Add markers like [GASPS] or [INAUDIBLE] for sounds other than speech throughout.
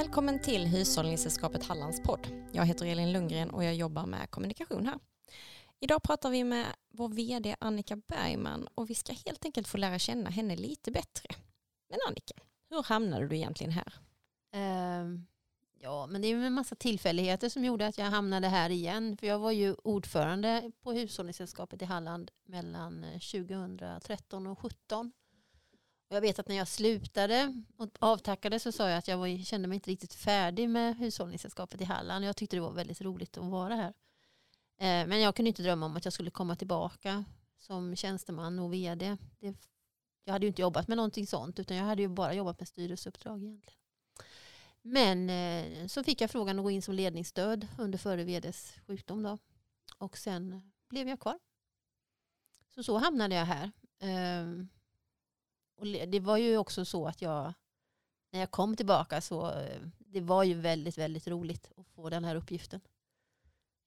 Välkommen till Hushållningssällskapet Hallands podd. Jag heter Elin Lundgren och jag jobbar med kommunikation här. Idag pratar vi med vår vd Annika Bergman och vi ska helt enkelt få lära känna henne lite bättre. Men Annika, hur hamnade du egentligen här? Uh, ja, men det är en massa tillfälligheter som gjorde att jag hamnade här igen. För jag var ju ordförande på Hushållningssällskapet i Halland mellan eh, 2013 och 2017. Jag vet att när jag slutade och avtackade så sa jag att jag var, kände mig inte riktigt färdig med Hushållningssällskapet i Halland. Jag tyckte det var väldigt roligt att vara här. Eh, men jag kunde inte drömma om att jag skulle komma tillbaka som tjänsteman och vd. Det, jag hade ju inte jobbat med någonting sånt utan jag hade ju bara jobbat med styrelseuppdrag egentligen. Men eh, så fick jag frågan att gå in som ledningsstöd under före vds sjukdom. Då. Och sen blev jag kvar. Så så hamnade jag här. Eh, och det var ju också så att jag, när jag kom tillbaka så, eh, det var ju väldigt, väldigt roligt att få den här uppgiften.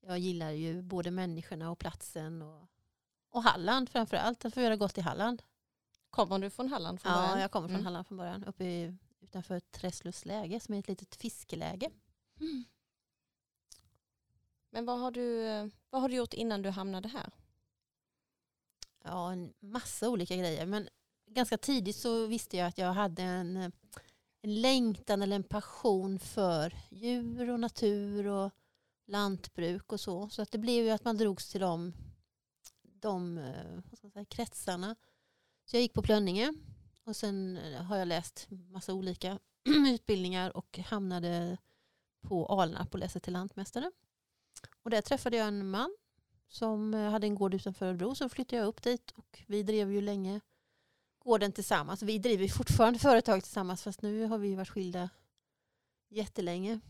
Jag gillar ju både människorna och platsen och, och Halland framför allt, att få göra gott i Halland. Kommer du från Halland från början? Ja, jag kommer från mm. Halland från början. Uppe i, utanför Träslövs läge som är ett litet fiskeläge. Mm. Men vad har, du, vad har du gjort innan du hamnade här? Ja, en massa olika grejer. Men ganska tidigt så visste jag att jag hade en, en längtan eller en passion för djur och natur och lantbruk och så. Så att det blev ju att man drogs till de, de vad ska säga, kretsarna. Så jag gick på Plönninge och sen eh, har jag läst massa olika [CLEARS THROAT] utbildningar och hamnade på Alnarp och läste till lantmästare. Och där träffade jag en man som eh, hade en gård utanför Örebro. Så flyttade jag upp dit och vi drev ju länge gården tillsammans. Vi driver fortfarande företag tillsammans fast nu har vi varit skilda jättelänge.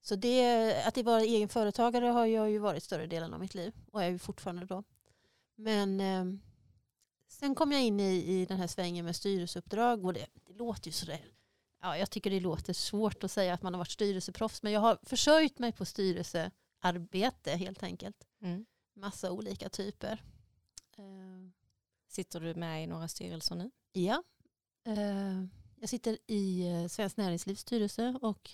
Så det, att vara egen företagare har jag ju varit större delen av mitt liv och är ju fortfarande då. Men eh, sen kom jag in i, i den här svängen med styrelseuppdrag och det, det låter ju sådär. Ja, jag tycker det låter svårt att säga att man har varit styrelseproffs men jag har försörjt mig på styrelsearbete helt enkelt. Mm. Massa olika typer. Eh, Sitter du med i några styrelser nu? Ja. Eh, jag sitter i eh, Svenskt Näringslivs styrelse och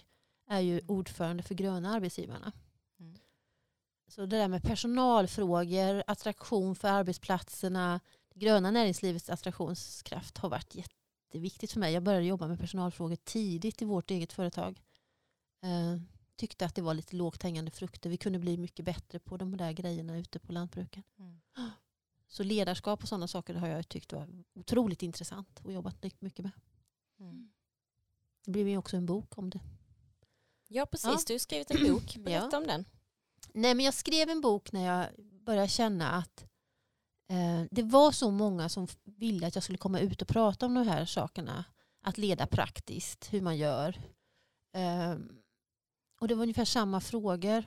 är ju ordförande för Gröna arbetsgivarna. Mm. Så det där med personalfrågor, attraktion för arbetsplatserna, det gröna näringslivets attraktionskraft har varit jätteviktigt för mig. Jag började jobba med personalfrågor tidigt i vårt eget företag. Eh, tyckte att det var lite lågt hängande frukter. Vi kunde bli mycket bättre på de där grejerna ute på lantbruken. Mm. Så ledarskap och sådana saker har jag tyckt var otroligt intressant och jobbat mycket med. Mm. Det blev ju också en bok om det. Ja precis, ja. du har skrivit en bok. [CLEARS THROAT] Berätta ja. om den. Nej, men jag skrev en bok när jag började känna att eh, det var så många som ville att jag skulle komma ut och prata om de här sakerna. Att leda praktiskt, hur man gör. Eh, och det var ungefär samma frågor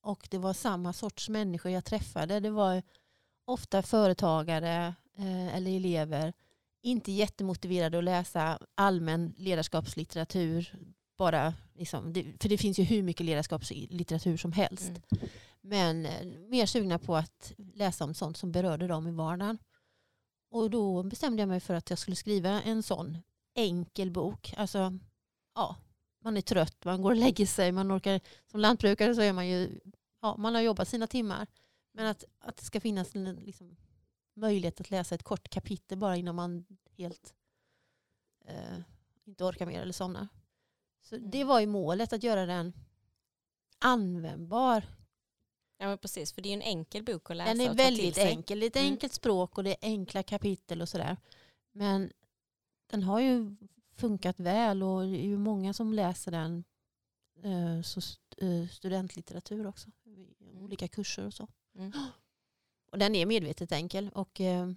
och det var samma sorts människor jag träffade. Det var ofta företagare eh, eller elever inte jättemotiverade att läsa allmän ledarskapslitteratur. Bara liksom, det, för det finns ju hur mycket ledarskapslitteratur som helst. Mm. Men eh, mer sugna på att läsa om sånt som berörde dem i vardagen. Och då bestämde jag mig för att jag skulle skriva en sån enkel bok. Alltså, ja, man är trött, man går och lägger sig, man orkar, som lantbrukare så är man ju, ja, man har jobbat sina timmar. Men att, att det ska finnas en liksom, möjlighet att läsa ett kort kapitel bara innan man helt eh, inte orkar mer eller somnar. Så mm. det var ju målet, att göra den användbar. Ja men precis, för det är en enkel bok att läsa Den är väldigt enkel. Det är ett mm. enkelt språk och det är enkla kapitel och sådär. Men den har ju funkat väl och det är ju många som läser den. Eh, så eh, studentlitteratur också. Mm. Olika kurser och så. Mm. Och den är medvetet enkel. Och eh,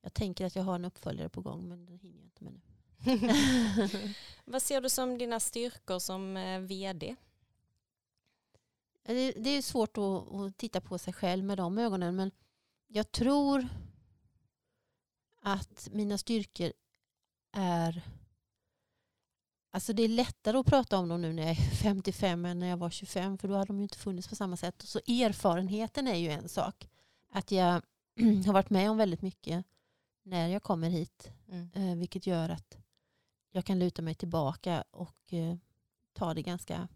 jag tänker att jag har en uppföljare på gång men det hinner jag inte med nu. [LAUGHS] Vad ser du som dina styrkor som eh, vd? Det, det är svårt att, att, titta på sig själv med de ögonen men jag tror att mina styrkor är Alltså det är lättare att prata om dem nu när jag är [LAUGHS] 55 än när jag var 25 för då hade de ju inte funnits på samma sätt. Så erfarenheten är ju en sak. Att jag [CLEARS THROAT] har varit med om väldigt mycket när jag kommer hit. Mm. Eh, vilket gör att jag kan luta mig tillbaka och eh, ta det ganska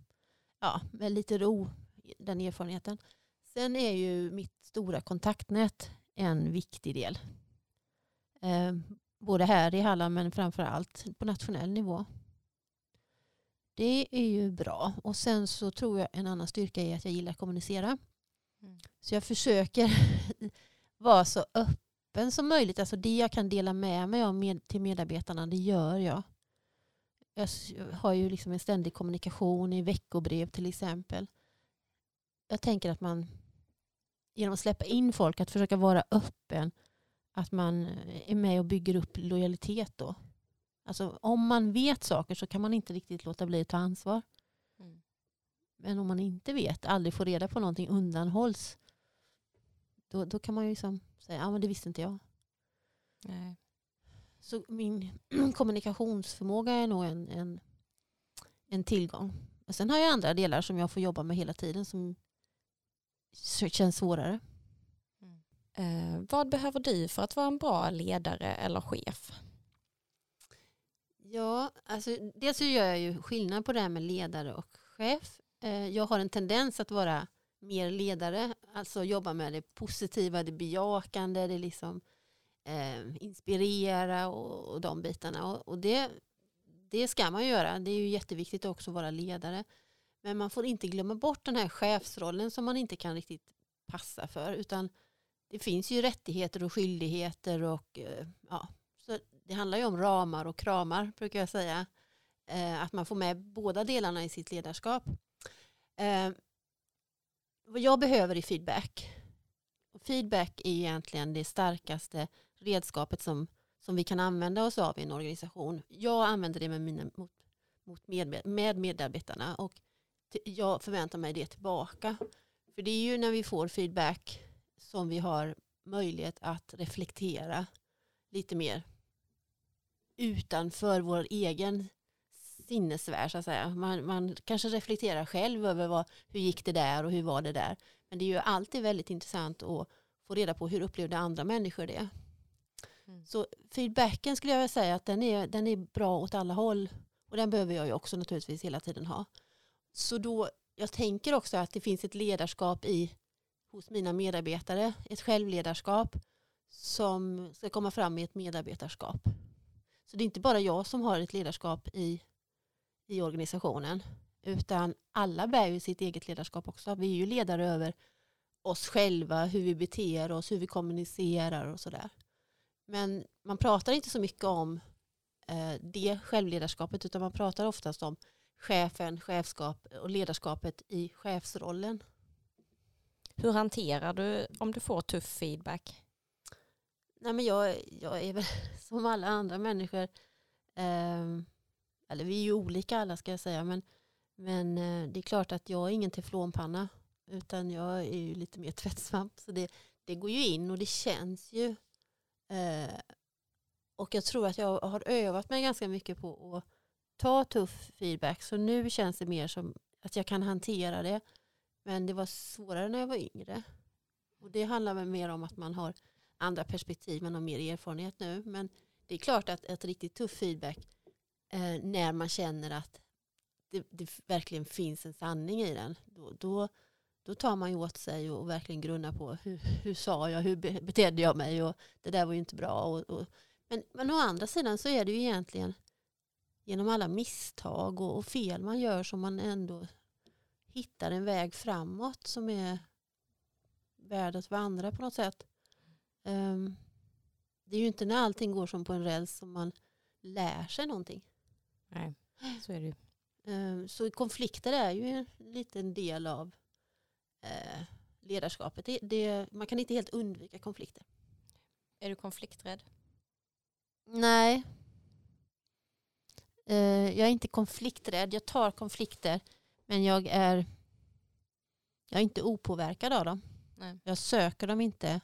ja, med lite ro, den erfarenheten. Sen är ju mitt stora kontaktnät en viktig del. Eh, både här i Halland men framför allt på nationell nivå. Det är ju bra. Och sen så tror jag en annan styrka är att jag gillar att kommunicera. Mm. Så jag försöker [LAUGHS] vara så öppen som möjligt. Alltså det jag kan dela med mig av med, till medarbetarna, det gör jag. Jag har ju liksom en ständig kommunikation i veckobrev till exempel. Jag tänker att man genom att släppa in folk, att försöka vara öppen, att man är med och bygger upp lojalitet då. Alltså om man vet saker så kan man inte riktigt låta bli att ta ansvar. Mm. Men om man inte vet, aldrig får reda på någonting, undanhålls, då, då kan man ju liksom säga, ja men det visste inte jag. Nej. Så min [CLEARS THROAT] kommunikationsförmåga är nog en, en, en tillgång. Och sen har jag andra delar som jag får jobba med hela tiden som känns svårare. Eh, vad behöver du för att vara en bra ledare eller chef? Ja, alltså dels så gör jag ju skillnad på det här med ledare och chef. Eh, jag har en tendens att vara mer ledare, alltså jobba med det positiva, det bejakande, det liksom eh, inspirera och, och de bitarna. Och, och det, det ska man göra. Det är ju jätteviktigt också att vara ledare. Men man får inte glömma bort den här chefsrollen som man inte kan riktigt passa för. Utan det finns ju rättigheter och skyldigheter och eh, ja, det handlar ju om ramar och kramar brukar jag säga. Eh, att man får med båda delarna i sitt ledarskap. Eh, vad jag behöver är feedback. Och feedback är egentligen det starkaste redskapet som, som vi kan använda oss av i en organisation. Jag använder det med, mina, mot, mot med, med medarbetarna och jag förväntar mig det tillbaka. För det är ju när vi får feedback som vi har möjlighet att reflektera lite mer utanför vår egen sinnesvärld. Så att säga. Man, man kanske reflekterar själv över vad, hur gick det där och hur var det där. Men det är ju alltid väldigt intressant att få reda på hur upplevde andra människor det. Mm. Så feedbacken skulle jag säga att den är, den är bra åt alla håll. Och den behöver jag ju också naturligtvis hela tiden ha. Så då, jag tänker också att det finns ett ledarskap i, hos mina medarbetare, ett självledarskap som ska komma fram i ett medarbetarskap. Så det är inte bara jag som har ett ledarskap i, i organisationen utan alla bär ju sitt eget ledarskap också. Vi är ju ledare över oss själva, hur vi beter oss, hur vi kommunicerar och sådär. Men man pratar inte så mycket om eh, det självledarskapet utan man pratar oftast om chefen, chefskap och ledarskapet i chefsrollen. Hur hanterar du om du får tuff feedback? Nej, men jag, jag är väl [LAUGHS] som alla andra människor. eh, eller vi är ju olika alla ska jag säga. Men, men eh, det är klart att jag är ingen teflonpanna. Utan jag är ju lite mer [LAUGHS] tvättsvamp. Så det, det går ju in och det känns ju. Eh, och jag tror att jag har övat mig ganska mycket på att ta tuff feedback. Så nu känns det mer som att jag kan hantera det. Men det var svårare när jag var yngre. Och det handlar väl mer om att man har andra perspektiv, man har mer erfarenhet nu. Men det är klart att ett riktigt tuff feedback eh, när man känner att det, det verkligen finns en sanning i den. Då, då, då tar man ju åt sig och, och verkligen grunnar på hur, hur sa jag, hur be- betedde jag mig och det där var ju inte bra. Och, och, men, men å andra sidan så är det ju egentligen genom alla misstag och, och fel man gör som man ändå hittar en väg framåt som är värd att vandra på något sätt. Ehm, det är ju inte när allting går som på en räls som man lär sig någonting. Nej, så är det ju. Ehm, så konflikter är ju en liten del av eh, ledarskapet. Det, det, man kan inte helt undvika konflikter. Är du konflikträdd? Nej. Eh, jag är inte konflikträdd. Jag tar konflikter. Men jag är, jag är inte opåverkad av dem. Nej. Jag söker dem inte.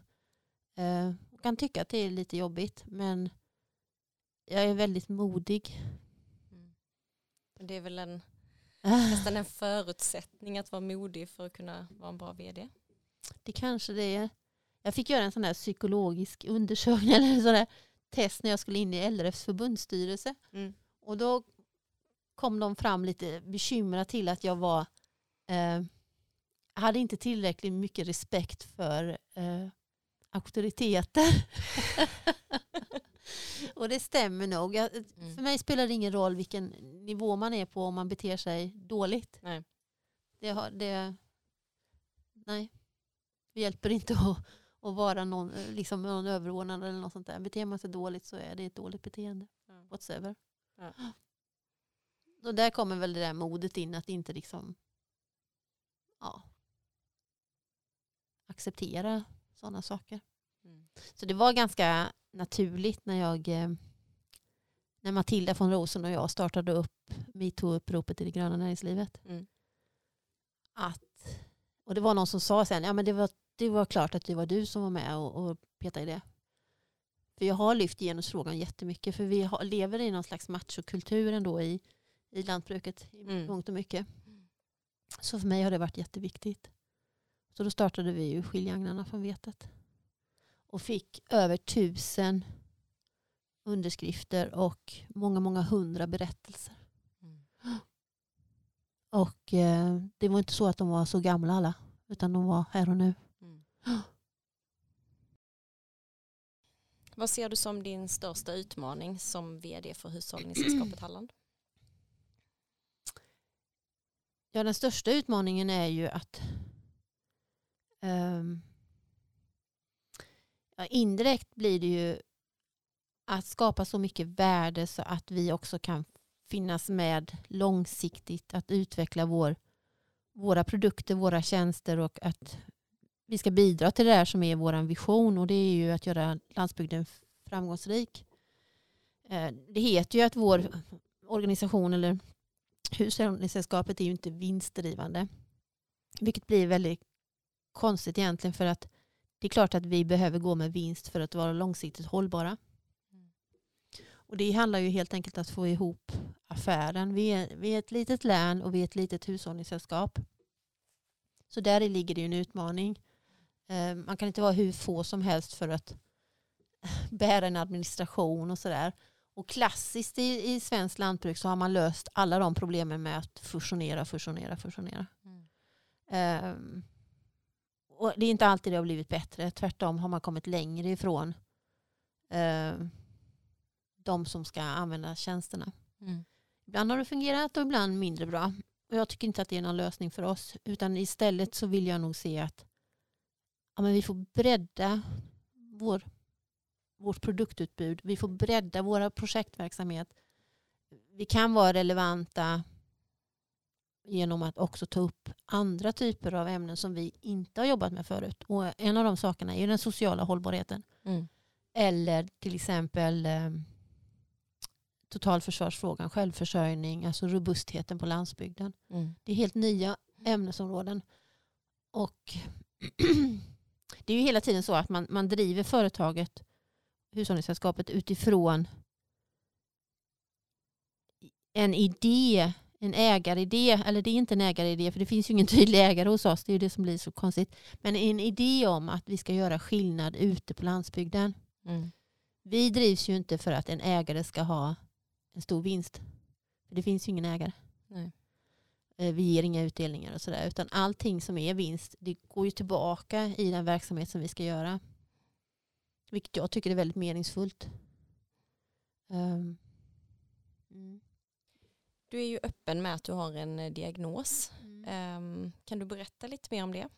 Eh, jag kan tycka att det är lite jobbigt. Men jag är väldigt modig. Mm. Det är väl en, nästan en förutsättning att vara modig för att kunna vara en bra vd. Det kanske det är. Jag fick göra en sån här psykologisk undersökning [LAUGHS] eller sån där test när jag skulle in i LRFs förbundsstyrelse. Mm. Och då kom de fram lite bekymrade till att jag var eh, hade inte tillräckligt mycket respekt för eh, auktoriteter. [LAUGHS] och det stämmer nog. Jag, Mm. För mig spelar det ingen roll vilken nivå man är på om man beter sig dåligt. Nej. Det, har, det, nej. det hjälper inte att, att vara någon, liksom någon överordnad eller något sånt där. Beter man sig dåligt så är det ett dåligt beteende. Ja. Whatsoever. Ja. Och där kommer väl det där modet in att inte liksom ja, acceptera sådana saker. Mm. Så det var ganska naturligt när jag eh, när Matilda von Rosen och jag startade upp metoo-uppropet i det gröna näringslivet. Mm. Att, och det var någon som sa sen, ja men det var, det var klart att det var du som var med och, och petade i det. För jag har lyft genusfrågan jättemycket för vi har, lever i någon slags machokultur ändå i, i lantbruket i Mm. mångt och mycket. Så för mig har det varit jätteviktigt. Så då startade vi ju skiljagnarna från vetet. Och fick över tusen underskrifter och många, många hundra berättelser. Mm. Och eh, det var inte så att de var så gamla alla. Utan de var här och nu. Mm. Vad ser du som din största utmaning som vd för Hushållningssällskapet Halland? Ja, den största utmaningen är ju att Um, ja, indirekt blir det ju att skapa så mycket värde så att vi också kan finnas med långsiktigt att utveckla vår, våra produkter, våra tjänster och att vi ska bidra till det här som är vår vision och det är ju att göra landsbygden framgångsrik. Eh, det heter ju att vår organisation eller hushållningssällskapet är ju inte vinstdrivande. Vilket blir väldigt konstigt egentligen för att det är klart att vi behöver gå med vinst för att vara långsiktigt hållbara. Mm. Och det handlar ju helt enkelt att få ihop affären. Vi är, vi är ett litet län och vi är ett litet hushållningssällskap. Så där ligger det ju en utmaning. Eh, Man kan inte vara hur få som helst för att [LAUGHS] bära en administration och sådär. Och klassiskt i, i svenskt lantbruk så har man löst alla de problemen med att fusionera, fusionera, fusionera. Mm. Ehm, och det är inte alltid det har blivit bättre. Tvärtom har man kommit längre ifrån ehm, de som ska använda tjänsterna. Mm. Ibland har det fungerat och ibland mindre bra. Och jag tycker inte att det är någon lösning för oss. Utan istället så vill jag nog se att ja, men vi får bredda vår, vårt produktutbud. Vi får bredda våra projektverksamhet. Vi kan vara relevanta genom att också ta upp andra typer av ämnen som vi inte har jobbat med förut. Och en av de sakerna är ju den sociala hållbarheten. Mm. Eller till exempel eh, totalförsvarsfrågan, självförsörjning, alltså robustheten på landsbygden. Mm. Det är helt nya ämnesområden. Och [CLEARS THROAT] det är ju hela tiden så att man, man driver företaget, hushållningssällskapet, utifrån en idé, en ägaridé, eller det är inte en ägaridé för det finns ju ingen tydlig ägare hos oss, det är ju det som blir så konstigt. Men en idé om att vi ska göra skillnad ute på landsbygden. Mm. Vi drivs ju inte för att en ägare ska ha en stor vinst. För det finns ju ingen ägare. Nej. Eh, Vi ger inga utdelningar och sådär. Utan allting som är vinst, det går ju tillbaka i den verksamhet som vi ska göra. Vilket jag tycker är väldigt meningsfullt. Ehm, mm. Du är ju öppen med att du har en eh, diagnos. Ehm, kan du berätta lite mer om det?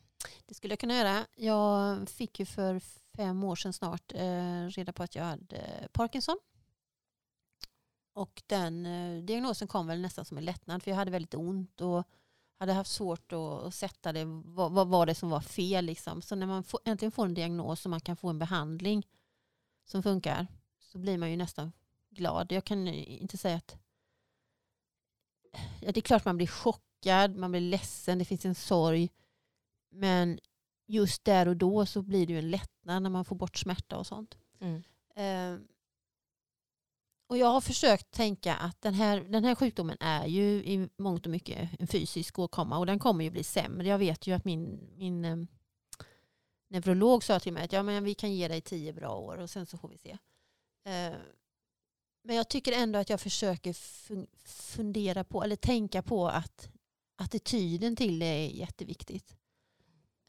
Det skulle jag kunna göra. Jag fick ju för fem år sedan snart eh, reda på att jag hade Parkinson. Och den eh, diagnosen kom väl nästan som en lättnad för jag hade väldigt ont och hade haft svårt att, att sätta det. Vad, vad var det som var fel liksom? Så när man får, äntligen får en diagnos och man kan få en behandling som funkar så blir man ju nästan glad. Jag kan inte säga att ja, det är klart man blir chockad, man blir ledsen, det finns en sorg. Men just där och då så blir det ju en lättnad när man får bort smärta och sånt. Mm. Eh, och jag har försökt tänka att den här, den här sjukdomen är ju i mångt och mycket en fysisk åkomma och den kommer ju bli sämre. Jag vet ju att min, min eh, neurolog sa till mig att ja, men vi kan ge dig tio bra år och sen så får vi se. Eh, Men jag tycker ändå att jag försöker fun- fundera på, eller tänka på att attityden till det är jätteviktigt.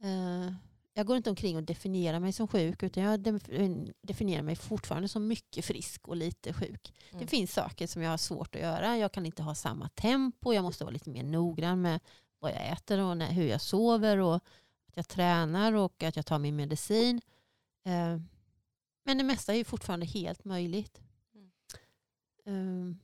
Eh, jag går inte omkring och definierar mig som sjuk utan jag def- definierar mig fortfarande som mycket frisk och lite sjuk. Mm. Det finns saker som jag har svårt att göra. Jag kan inte ha samma tempo. Jag måste vara lite mer noggrann med vad jag äter och hur jag sover och att jag tränar och att jag tar min medicin. Eh, men det mesta är ju fortfarande helt möjligt. Mm. Eh,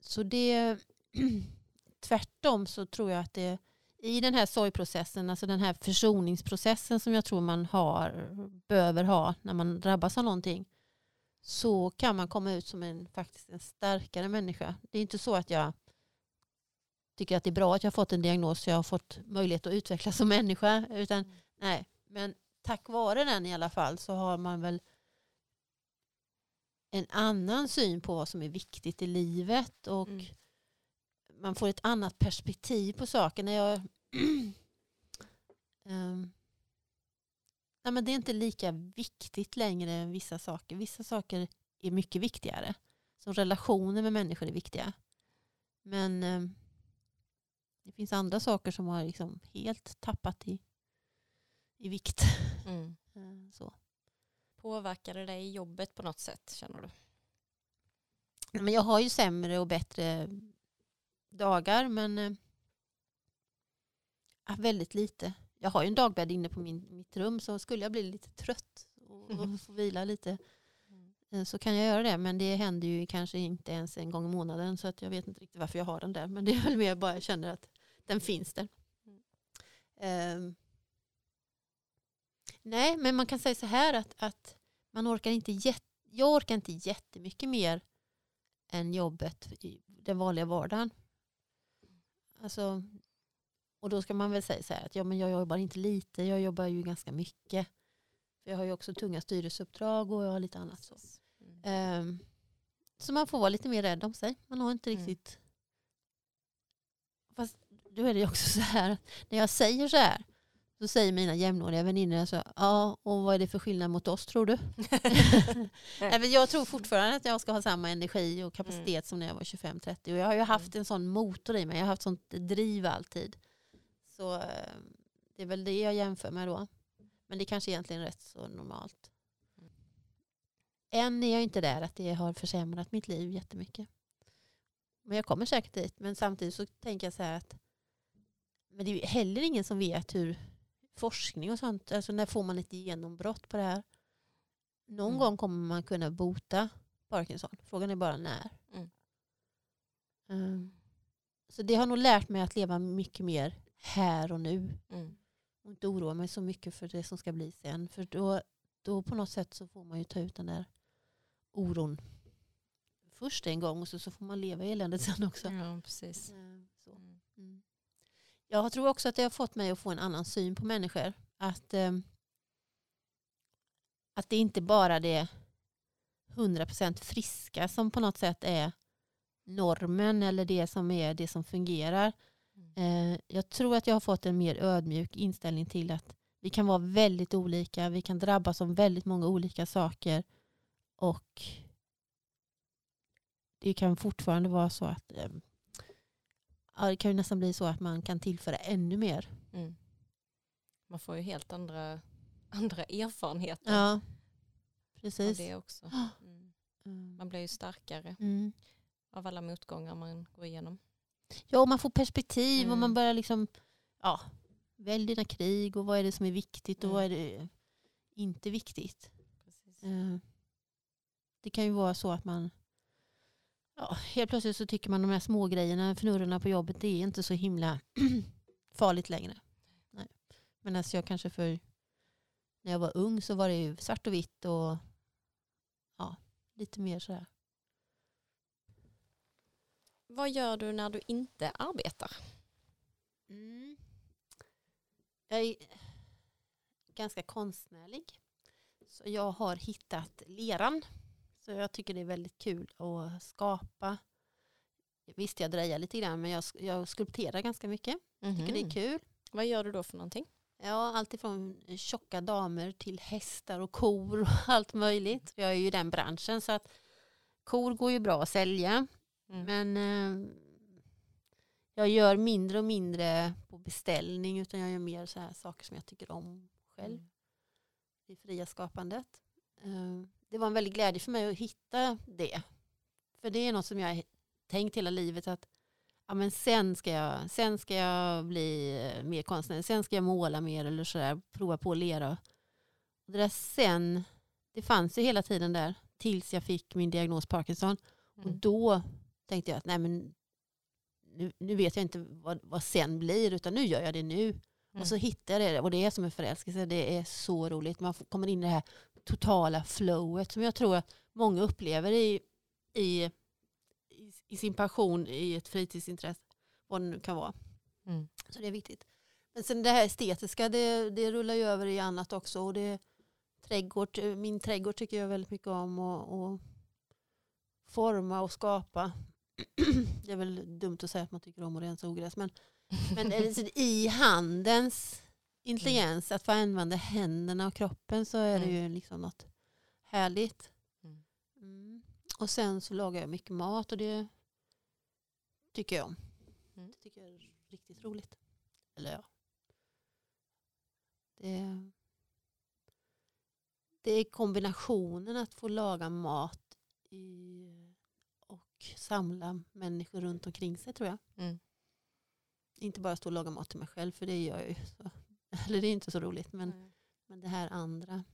så det [CLEARS THROAT] tvärtom så tror jag att det i den här sorgprocessen, alltså den här försoningsprocessen som jag tror man har, behöver ha när man drabbas av någonting, så kan man komma ut som en, faktiskt en starkare människa. Det är inte så att jag tycker att det är bra att jag har fått en diagnos så jag har fått möjlighet att utvecklas som människa. Utan, Mm. nej, men tack vare den i alla fall så har man väl en annan syn på vad som är viktigt i livet och Mm. man får ett annat perspektiv på saker. När jag, [CLEARS THROAT] Ehm, nej men det är inte lika viktigt längre än vissa saker. Vissa saker är mycket viktigare. Som relationer med människor är viktiga. Men ehm, det finns andra saker som har liksom helt tappat i, i vikt. Mm. [LAUGHS] Eh, Så. Påverkar det dig i jobbet på något sätt känner du? Men jag har ju sämre och bättre dagar men ja, väldigt lite. Jag har ju en dagbädd inne på min, mitt rum så skulle jag bli lite trött och, och [LAUGHS] få vila lite eh, så kan jag göra det. Men det händer ju kanske inte ens en gång i månaden så att jag vet inte riktigt varför jag har den där. Men det är väl mer bara jag känner att den finns där. Mm. Ehm. Nej, men man kan säga så här att, att man orkar inte jätte, jag orkar inte jättemycket mer än jobbet i den vanliga vardagen. Alltså, och då ska man väl säga så här att ja, men jag jobbar inte lite, jag jobbar ju ganska mycket. För jag har ju också tunga styrelseuppdrag och jag har lite annat så. Mm. Ehm, så man får vara lite mer rädd om sig. Man har inte Mm. riktigt... Fast då är det ju också så här, när jag säger så här så säger mina jämnåriga väninnor så ja och vad är det för skillnad mot oss tror du? [LAUGHS] [LAUGHS] Nej, jag tror fortfarande att jag ska ha samma energi och kapacitet som när jag var 25-30 och jag har ju haft en sån motor i mig, jag har haft sånt driv alltid. Så eh, det är väl det jag jämför med då. Men det är kanske egentligen rätt så normalt. Än är jag inte där att det har försämrat mitt liv jättemycket. Men jag kommer säkert dit. Men samtidigt så tänker jag så här att men det är ju heller ingen som vet hur forskning och sånt, alltså när får man ett genombrott på det här? Någon Mm. gång kommer man kunna bota Parkinson. Frågan är bara när. Mm. Um, så det har nog lärt mig att leva mycket mer här och nu. Mm. Och inte oroa mig så mycket för det som ska bli sen. För då, då på något sätt så får man ju ta ut den där oron först en gång och så, så får man leva i eländet [LAUGHS] sen också. Ja, precis. Eh, Så. Mm. Jag tror också att det har fått mig att få en annan syn på människor. Att, eh, att det inte bara det 100% friska som på något sätt är normen eller det som är det som fungerar. Mm. Eh, jag tror att jag har fått en mer ödmjuk inställning till att vi kan vara väldigt olika. Vi kan drabbas av väldigt många olika saker. Och det kan fortfarande vara så att eh, ja, det kan ju nästan bli så att man kan tillföra ännu mer. Mm. Man får ju helt andra, andra erfarenheter Ja, precis. det också. Mm. Mm. Man blir ju starkare Mm. av alla motgångar man går igenom. Ja, och man får perspektiv och Mm. man börjar liksom, ja, välj dina krig och vad är det som är viktigt och Mm. vad är det inte viktigt. Precis. Eh, Det kan ju vara så att man ja, helt plötsligt så tycker man de här små grejerna, fnurrorna på jobbet, det är inte så himla [CLEARS THROAT] farligt längre. Nej. Men alltså jag kanske för när jag var ung så var det ju svart och vitt och ja, lite mer sådär. Vad gör du när du inte arbetar? Mm. Jag är ganska konstnärlig. Så jag har hittat leran. Så jag tycker det är väldigt kul att skapa. Visst jag drejar lite grann men jag, jag skulpterar ganska mycket. Tycker det är kul. Vad gör du då för någonting? Ja, allt ifrån tjocka damer till hästar och kor och [LAUGHS] allt möjligt. Jag är ju i den branschen så att kor går ju bra att sälja. Mm. Men eh, jag gör mindre och mindre på beställning utan jag gör mer så här saker som jag tycker om själv. Mm. Det fria skapandet. Eh, det var en väldig glädje för mig att hitta det. För det är något som jag har tänkt hela livet att ja, men sen, ska jag, sen ska jag bli eh, mer konstnärlig, sen ska jag måla mer eller sådär, prova på att lera. Och det där sen, det fanns ju hela tiden där tills jag fick min diagnos Parkinson. Och Mm. då tänkte jag att nej men nu, nu vet jag inte vad, vad sen blir utan nu gör jag det nu. Mm. Och så hittar jag det och det är som en förälskelse. Det är så roligt. Man kommer in i det här totala flowet som jag tror att många upplever i, i, i, sin passion i ett fritidsintresse. Vad det nu kan vara. Mm. Så det är viktigt. Men sen det här estetiska det, det rullar ju över i annat också. Och det, trädgård, min trädgård tycker jag väldigt mycket om. Och, och forma och skapa. Det är väl dumt att säga att man tycker om att rensa ogräs. Men, men [LAUGHS] i handens intelligens, att få använda händerna och kroppen så är det Mm. ju liksom något härligt. Mm. Mm. Och sen så lagar jag mycket mat och det tycker jag om. Det tycker jag är riktigt roligt. Eller ja. Det, det är kombinationen att få laga mat i, och samla människor runt omkring sig tror jag. Mm. Inte bara stå och laga mat till mig själv för det gör jag ju. Så. [LAUGHS] Eller det är inte så roligt men, Mm. men det här andra.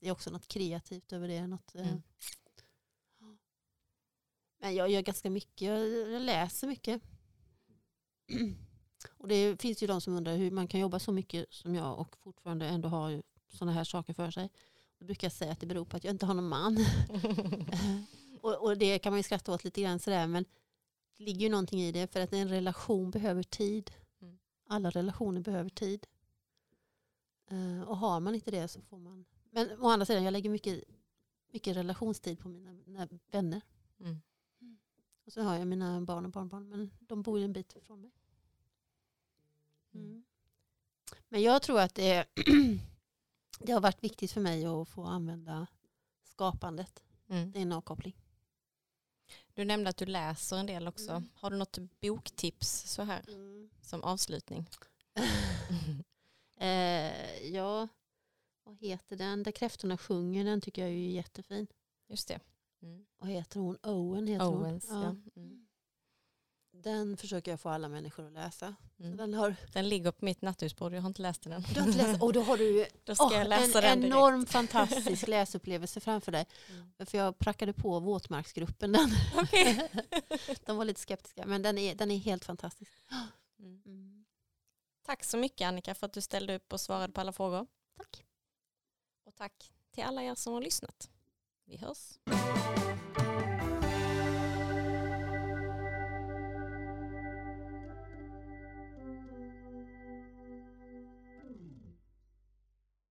Det är också något kreativt över det. Något, eh, Mm. [GASPS] Men jag gör ganska mycket. Jag, jag läser mycket. [CLEARS THROAT] Och det finns ju de som undrar hur man kan jobba så mycket som jag och fortfarande ändå ha sådana här saker för sig. Då brukar jag säga att det beror på att jag inte har någon man. [LAUGHS] [LAUGHS] och, och det kan man ju skratta åt lite grann sådär men det ligger ju någonting i det för att en relation behöver tid. Mm. Alla relationer behöver tid. Eh, och har man inte det så får man... Men å andra sidan, jag lägger mycket, mycket relationstid på mina, mina vänner. Mm. Och så har jag mina barn och barnbarn men de bor ju en bit ifrån mig. Mm. Men jag tror att det, [CLEARS THROAT] det har varit viktigt för mig att få använda skapandet. Mm. Det är en avkoppling. Du nämnde att du läser en del också. Mm. Har du något boktips så här som avslutning? [LAUGHS] [LAUGHS] eh, ja, vad heter den? Där kräftorna sjunger, den tycker jag är jättefin. Just det. Mm. Vad heter hon? Owen heter Owens. hon. Ja. Ja. Mm. Den försöker jag få alla människor att läsa. Mm. Den har, Den ligger på mitt nattduksbord, jag har inte läst den du har inte läst, och då har du [LAUGHS] Då ska jag läsa en den direkt. enorm fantastisk [LAUGHS] läsupplevelse framför dig. Mm. För jag prackade på våtmarksgruppen den. Okej. [LAUGHS] De var lite skeptiska men den är, den är helt fantastisk. Mm. Mm. Tack så mycket Annika för att du ställde upp och svarade på alla frågor. Tack. Och tack till alla er som har lyssnat. Vi hörs.